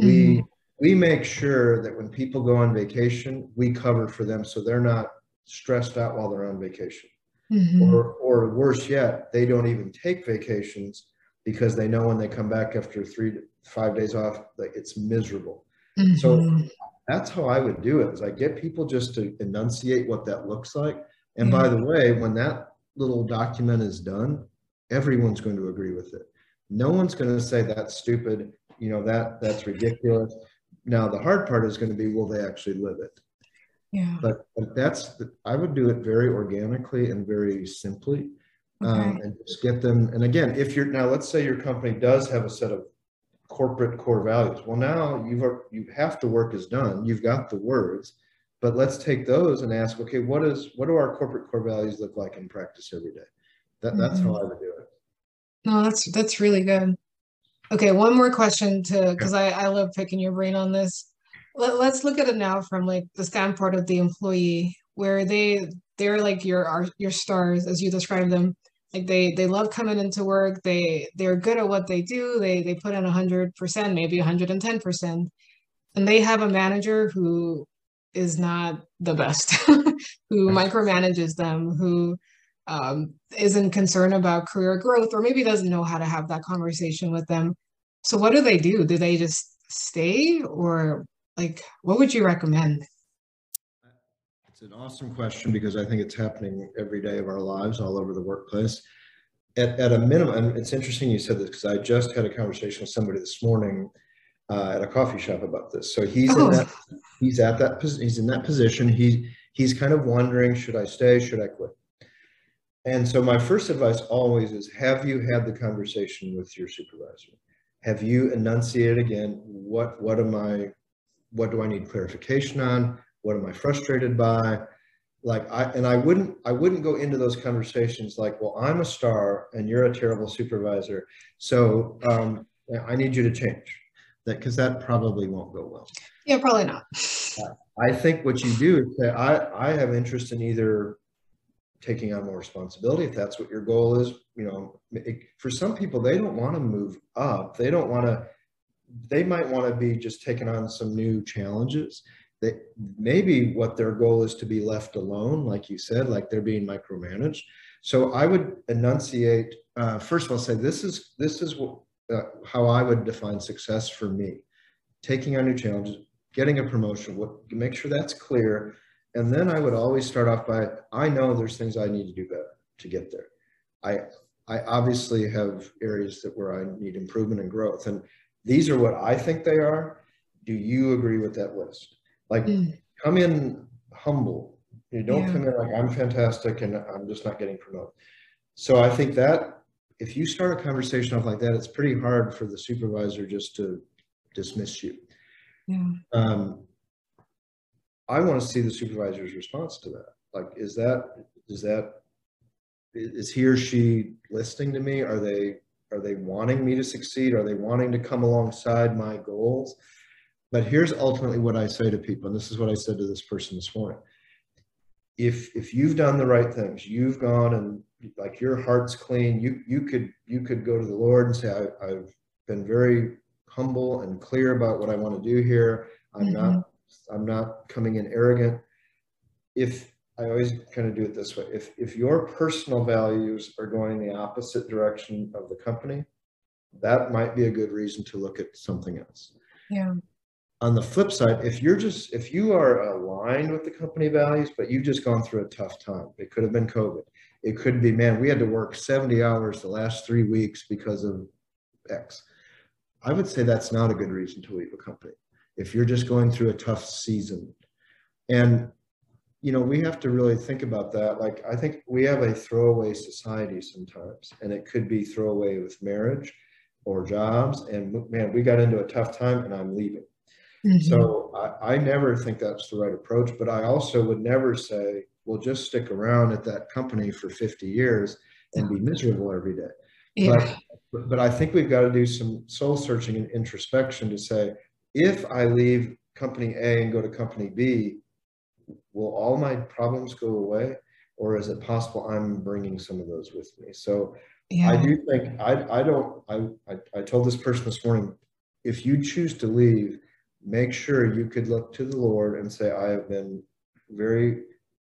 Mm-hmm. We we make sure that when people go on vacation, we cover for them so they're not stressed out while they're on vacation. Mm-hmm. Or or worse yet, they don't even take vacations because they know when they come back after three to five days off, like it's miserable. Mm-hmm. So that's how I would do it is I get people just to enunciate what that looks like. And by the way, when that little document is done, everyone's going to agree with it. No one's going to say that's stupid, you know, that that's ridiculous. Now the hard part is going to be will they actually live it? Yeah. But, but that's I would do it very organically and very simply. Um, okay. Um, and just get them. And again, if you're now, let's say your company does have a set of corporate core values. Well, now you've you have the work is done. You've got the words, but let's take those and ask, okay, what is what do our corporate core values look like in practice every day? That that's mm-hmm. how I would do it. No, that's that's really good. Okay, one more question to because I I love picking your brain on this. Let, let's look at it now from like the standpoint of the employee, where they they're like your your stars as you describe them like they they love coming into work they they're good at what they do they they put in 100% maybe 110% and they have a manager who is not the best. Who micromanages them who um, isn't concerned about career growth or maybe doesn't know how to have that conversation with them. So what do they do? Do they just stay or like what would you recommend? It's an awesome question because I think it's happening every day of our lives all over the workplace. At, at a minimum, it's interesting you said this because I just had a conversation with somebody this morning uh, at a coffee shop about this. So he's oh. in that he's at that he's in that position. He he's kind of wondering, should I stay? Should I quit? And so my first advice always is: Have you had the conversation with your supervisor? Have you enunciated again? What what am I? What do I need clarification on? What am I frustrated by? Like I and I wouldn't I wouldn't go into those conversations like, well, I'm a star and you're a terrible supervisor, so um, I need you to change that because that probably won't go well. Yeah, probably not. I think what you do is say, I I have interest in either taking on more responsibility if that's what your goal is you know it, for some people they don't want to move up they don't want to they might want to be just taking on some new challenges that maybe what their goal is to be left alone, like you said, like they're being micromanaged. So I would enunciate, uh, first of all, say this is this is what, uh, how I would define success for me. Taking on new challenges, getting a promotion, what, make sure that's clear. And then I would always start off by, I know there's things I need to do better to get there. I, I obviously have areas that where I need improvement and growth. And these are what I think they are. Do you agree with that list? Like mm. come in humble. You don't yeah. come in like I'm fantastic and I'm just not getting promoted. So I think that if you start a conversation off like that, it's pretty hard for the supervisor just to dismiss you. Yeah. Um, I want to see the supervisor's response to that. Like, is that is that is he or she listening to me? Are they are they wanting me to succeed? Are they wanting to come alongside my goals? But here's ultimately what I say to people, and this is what I said to this person this morning. If if you've done the right things, you've gone and like your heart's clean, you you could you could go to the Lord and say, I, I've been very humble and clear about what I want to do here. I'm mm-hmm. not I'm not coming in arrogant. If I always kind of do it this way. If if your personal values are going the opposite direction of the company, that might be a good reason to look at something else. Yeah on the flip side, if you're just if you are aligned with the company values, but you've just gone through a tough time, it could have been COVID. It could be, man, we had to work 70 hours the last three weeks because of X. I would say that's not a good reason to leave a company. If you're just going through a tough season. And you know, we have to really think about that. Like I think we have a throwaway society sometimes, and it could be throwaway with marriage or jobs. And man, we got into a tough time and I'm leaving. Mm-hmm. So I, I never think that's the right approach, but I also would never say, well, just stick around at that company for 50 years and be miserable every day. Yeah. But, but I think we've got to do some soul searching and introspection to say, if I leave company A and go to company B, will all my problems go away? Or is it possible I'm bringing some of those with me? So yeah. I do think I, I don't I, I, I told this person this morning if you choose to leave make sure you could look to the Lord and say I have been very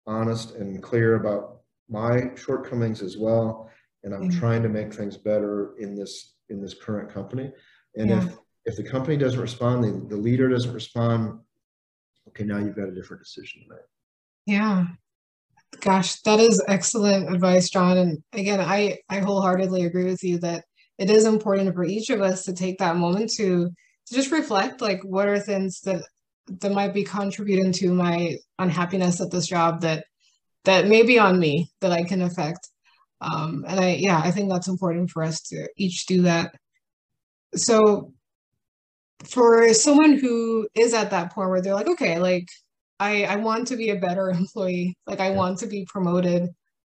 honest and clear about my shortcomings as well and I'm mm-hmm. trying to make things better in this in this current company and yeah. if if the company doesn't respond the, the leader doesn't respond okay now you've got a different decision to make yeah Gosh, that is excellent advice, Jon. And again, I, I wholeheartedly agree with you that it is important for each of us to take that moment to, to just reflect like what are things that that might be contributing to my unhappiness at this job that that may be on me that I can affect. Um, and I yeah, I think that's important for us to each do that. So for someone who is at that point where they're like, okay, like I, I want to be a better employee. Like I want to be promoted.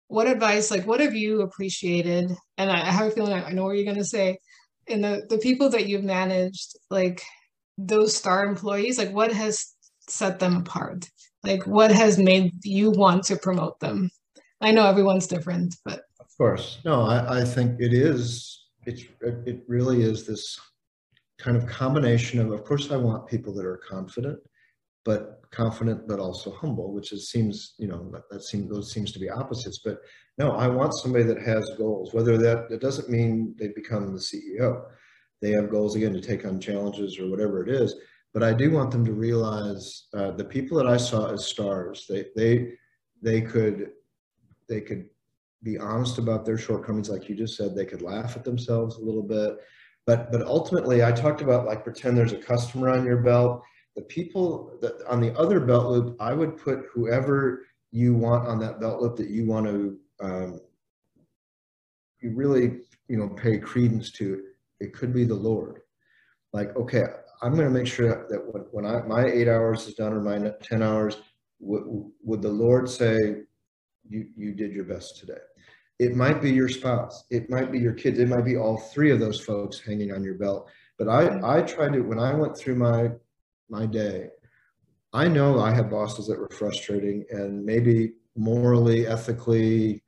What advice, like what have you appreciated? And I, I have a feeling I, I know what you're gonna say. In the the people that you've managed, like those star employees, like what has set them apart? Like what has made you want to promote them? I know everyone's different, but of course, no, I, I think it is. It's it really is this kind of combination of. Of course, I want people that are confident but confident but also humble which is seems you know that, that seems those seems to be opposites but no i want somebody that has goals whether that that doesn't mean they become the ceo they have goals again to take on challenges or whatever it is. But i do want them to realize uh, the people that i saw as stars they they they could they could be honest about their shortcomings like you just said. They could laugh at themselves a little bit. But but ultimately i talked about like pretend there's a customer on your belt. The people that on the other belt loop, I would put whoever you want on that belt loop that you want to um, you really you know pay credence to. It could be the Lord. Like, okay, I'm going to make sure that when, when I my eight hours is done or my ten hours, would, would the Lord say, you you did your best today? It might be your spouse. It might be your kids. It might be all three of those folks hanging on your belt. But I, I tried to, when I went through my my day. I know I had bosses that were frustrating and maybe morally, ethically,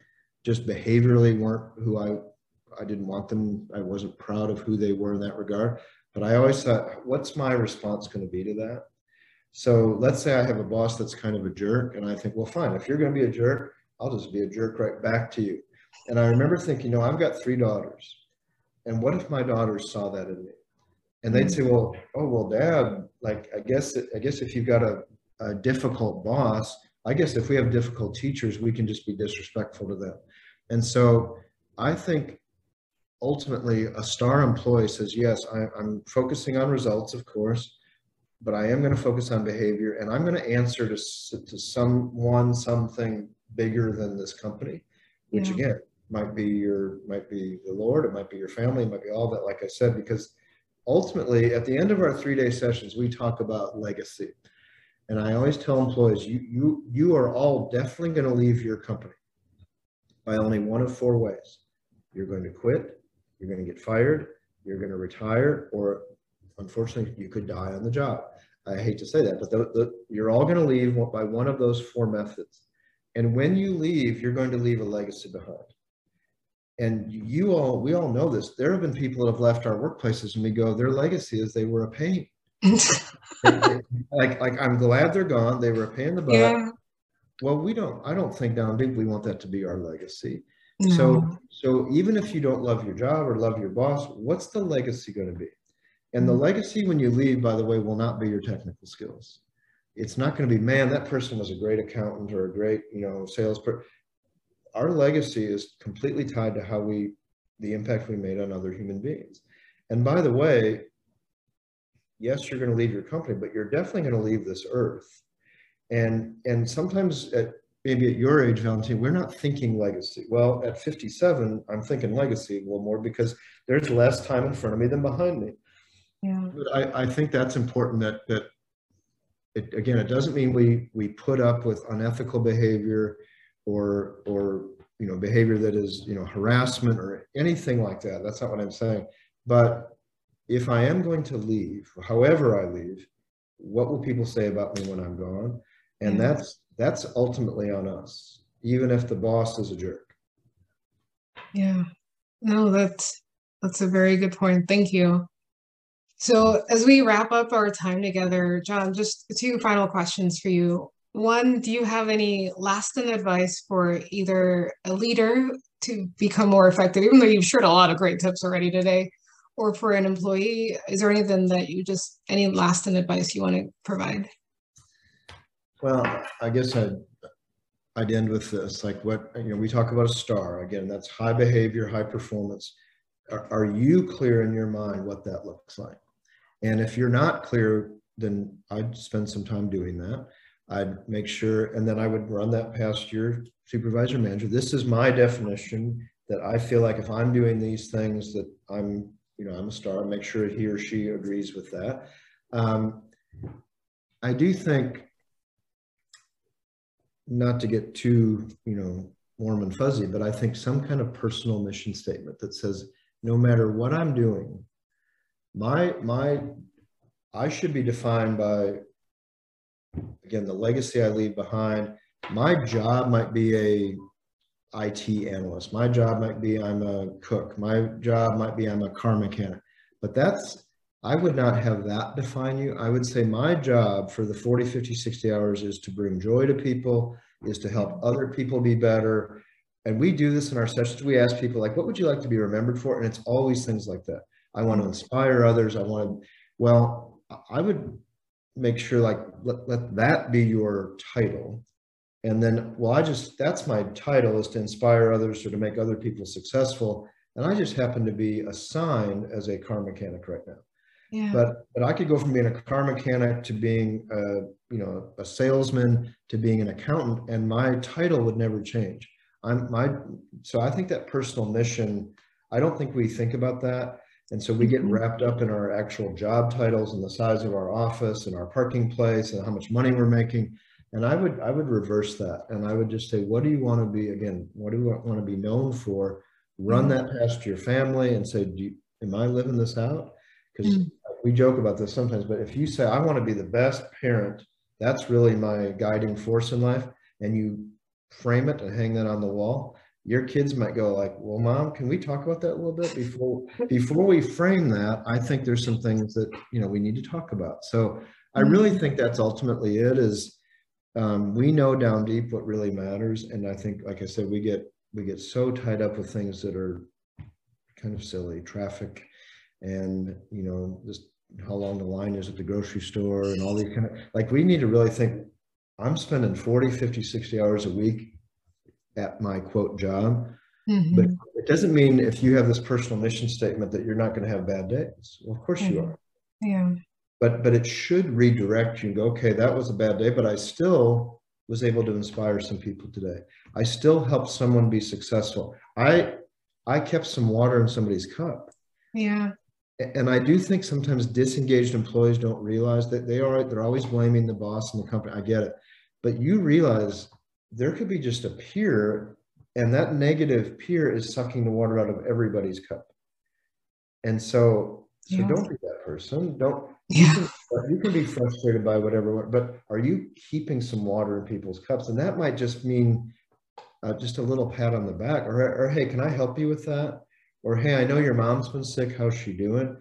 just behaviorally weren't who I I didn't want them. I wasn't proud of who they were in that regard. But I always thought, what's my response going to be to that? So let's say I have a boss that's kind of a jerk, and I think, well, fine, if you're going to be a jerk, I'll just be a jerk right back to you. And I remember thinking, no, I've got three daughters. And what if my daughters saw that in me? and they'd say, "Well, oh well, Dad, like I guess I guess if you've got a, a difficult boss, I guess if we have difficult teachers, we can just be disrespectful to them." And so I think ultimately a star employee says, "Yes, I, I'm focusing on results, of course." But I am going to focus on behavior, and I'm going to answer to to someone, something bigger than this company, which yeah. again might be your might be the Lord, it might be your family, it might be all that. Like I said, because ultimately, at the end of our three-day sessions, we talk about legacy. And I always tell employees, you, you, you are all definitely going to leave your company by only one of four ways. You're going to quit, you're going to get fired, you're going to retire, or unfortunately, you could die on the job. I hate to say that, but the, the, you're all going to leave by one of those four methods. And when you leave, you're going to leave a legacy behind and you all we all know this there have been people that have left our workplaces and we go their legacy is they were a pain like like i'm glad they're gone they were a pain in the butt yeah. well we don't i don't think down deep we want that to be our legacy no. so so even if you don't love your job or love your boss what's the legacy going to be and the mm. legacy when you leave by the way will not be your technical skills it's not going to be man that person was a great accountant or a great you know salesperson our legacy is completely tied to how we, the impact we made on other human beings. And by the way, yes, you're going to leave your company, but you're definitely going to leave this earth. And, and sometimes at, maybe at your age, Valentine, we're not thinking legacy. Well, at 57, I'm thinking legacy a little more because there's less time in front of me than behind me. Yeah. But I, I think that's important that that it, again, it doesn't mean we we put up with unethical behavior or or you know behavior that is you know harassment or anything like that. That's not what I'm saying. But if I am going to leave, however I leave, what will people say about me when I'm gone? And that's that's ultimately on us, even if the boss is a jerk. Yeah. No, that's that's a very good point. Thank you. So as we wrap up our time together, Jon, just two final questions for you. One, do you have any lasting advice for either a leader to become more effective, even though you've shared a lot of great tips already today, or for an employee? Is there anything that you just any lasting advice you want to provide? Well, I guess I'd, I'd end with this, like what, you know, we talk about a star, again, that's high behavior, high performance. Are, are you clear in your mind what that looks like? And if you're not clear, then I'd spend some time doing that. I'd make sure, and then I would run that past your supervisor manager. This is my definition that I feel like if I'm doing these things that I'm, you know, I'm a star, make sure he or she agrees with that. Um, I do think not to get too, you know, warm and fuzzy, but I think some kind of personal mission statement that says, no matter what I'm doing, my my I should be defined by again the legacy I leave behind. My job might be a IT analyst. My job might be I'm a cook. My job might be I'm a car mechanic. But that's I would not have that define you. I would say my job for the 40, 50, 60 hours is to bring joy to people, is to help other people be better. And we do this in our sessions. We ask people like, what would you like to be remembered for? And it's always things like that. I want to inspire others. I want to, well, I would make sure like, let, let that be your title. And then, well, I just, that's my title is to inspire others or to make other people successful. And I just happen to be assigned as a car mechanic right now. Yeah. But but I could go from being a car mechanic to being a you know a salesman to being an accountant, and my title would never change. I'm my so I think that personal mission. I don't think we think about that, and so we get Mhm. wrapped up in our actual job titles and the size of our office and our parking place and how much money we're making. And I would I would reverse that, and I would just say, what do you want to be again? What do you want to be known for? Run Mhm. that past your family and say, do you, am I living this out? Because Mm. we joke about this sometimes, but if you say, I want to be the best parent, that's really my guiding force in life, and you frame it and hang that on the wall, your kids might go like, well, mom, can we talk about that a little bit before, before we frame that? I think there's some things that, you know, we need to talk about. So I really think that's ultimately it is, um, we know down deep what really matters. And I think, like I said, we get, we get so tied up with things that are kind of silly, traffic, and you know just how long the line is at the grocery store and all these kind of like we need to really think i'm spending 40 50 60 hours a week at my quote job Mhm. but it doesn't mean if you have this personal mission statement that you're not going to have bad days well of course you Mhm. are yeah. but but it should redirect you and go okay that was a bad day but i still was able to inspire some people today i still helped someone be successful i i kept some water in somebody's cup Yeah. And I do think sometimes disengaged employees don't realize that they are they're always blaming the boss and the company. I get it. But you realize there could be just a peer and that negative peer is sucking the water out of everybody's cup. And so so Yeah. don't be that person. Don't you Yeah. can, you can be frustrated by whatever, but are you keeping some water in people's cups? And that might just mean uh, just a little pat on the back or, or hey, can I help you with that? Or hey i know your mom's been sick how's she doing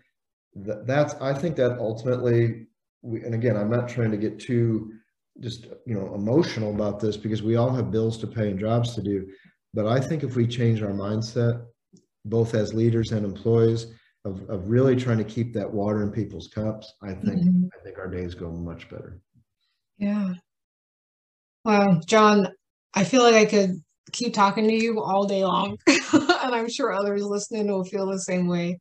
Th- that's i think that ultimately we, and again i'm not trying to get too just you know emotional about this because we all have bills to pay and jobs to do but i think if we change our mindset both as leaders and employees of, of really trying to keep that water in people's cups i think Mhm. i think our days go much better Yeah. Wow, Jon, I feel like I could keep talking to you all day long, and I'm sure others listening will feel the same way.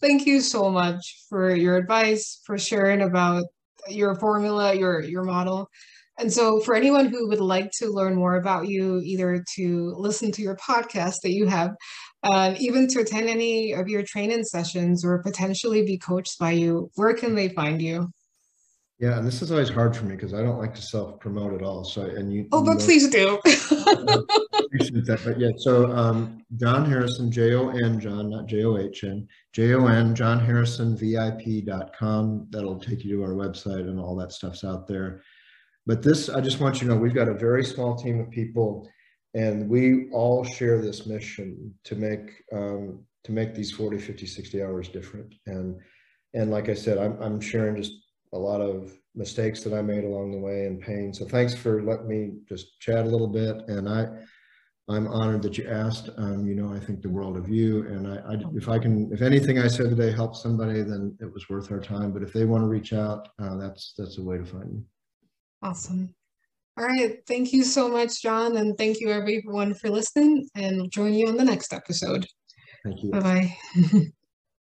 Thank you so much for your advice, for sharing about your formula, your your model. and so for anyone who would like to learn more about you, either to listen to your podcast that you have, uh, even to attend any of your training sessions or potentially be coached by you, where can they find you? Yeah, and this is always hard for me because I don't like to self promote at all. So, and you. Oh, but please do. appreciate that. But yeah, so um, Jon Harrison, J O N, Jon, not J O H N, J O N, Jon Harrison, VIP.com. That'll take you to our website and all that stuff's out there. But this, I just want you to know, we've got a very small team of people, and we all share this mission to make um, to make these 40, 50, 60 hours different. And and like I said, I'm I'm sharing just a lot of mistakes that I made along the way and pain. So thanks for letting me just chat a little bit. And I, I'm honored that you asked. Um, you know, I think the world of you. And I, I, if I can, if anything I said today helped somebody, then it was worth our time. But if they want to reach out, uh, that's that's a way to find me. Awesome. All right. Thank you so much, Jon, And thank you everyone for listening and join you on the next episode. Thank you. Bye bye.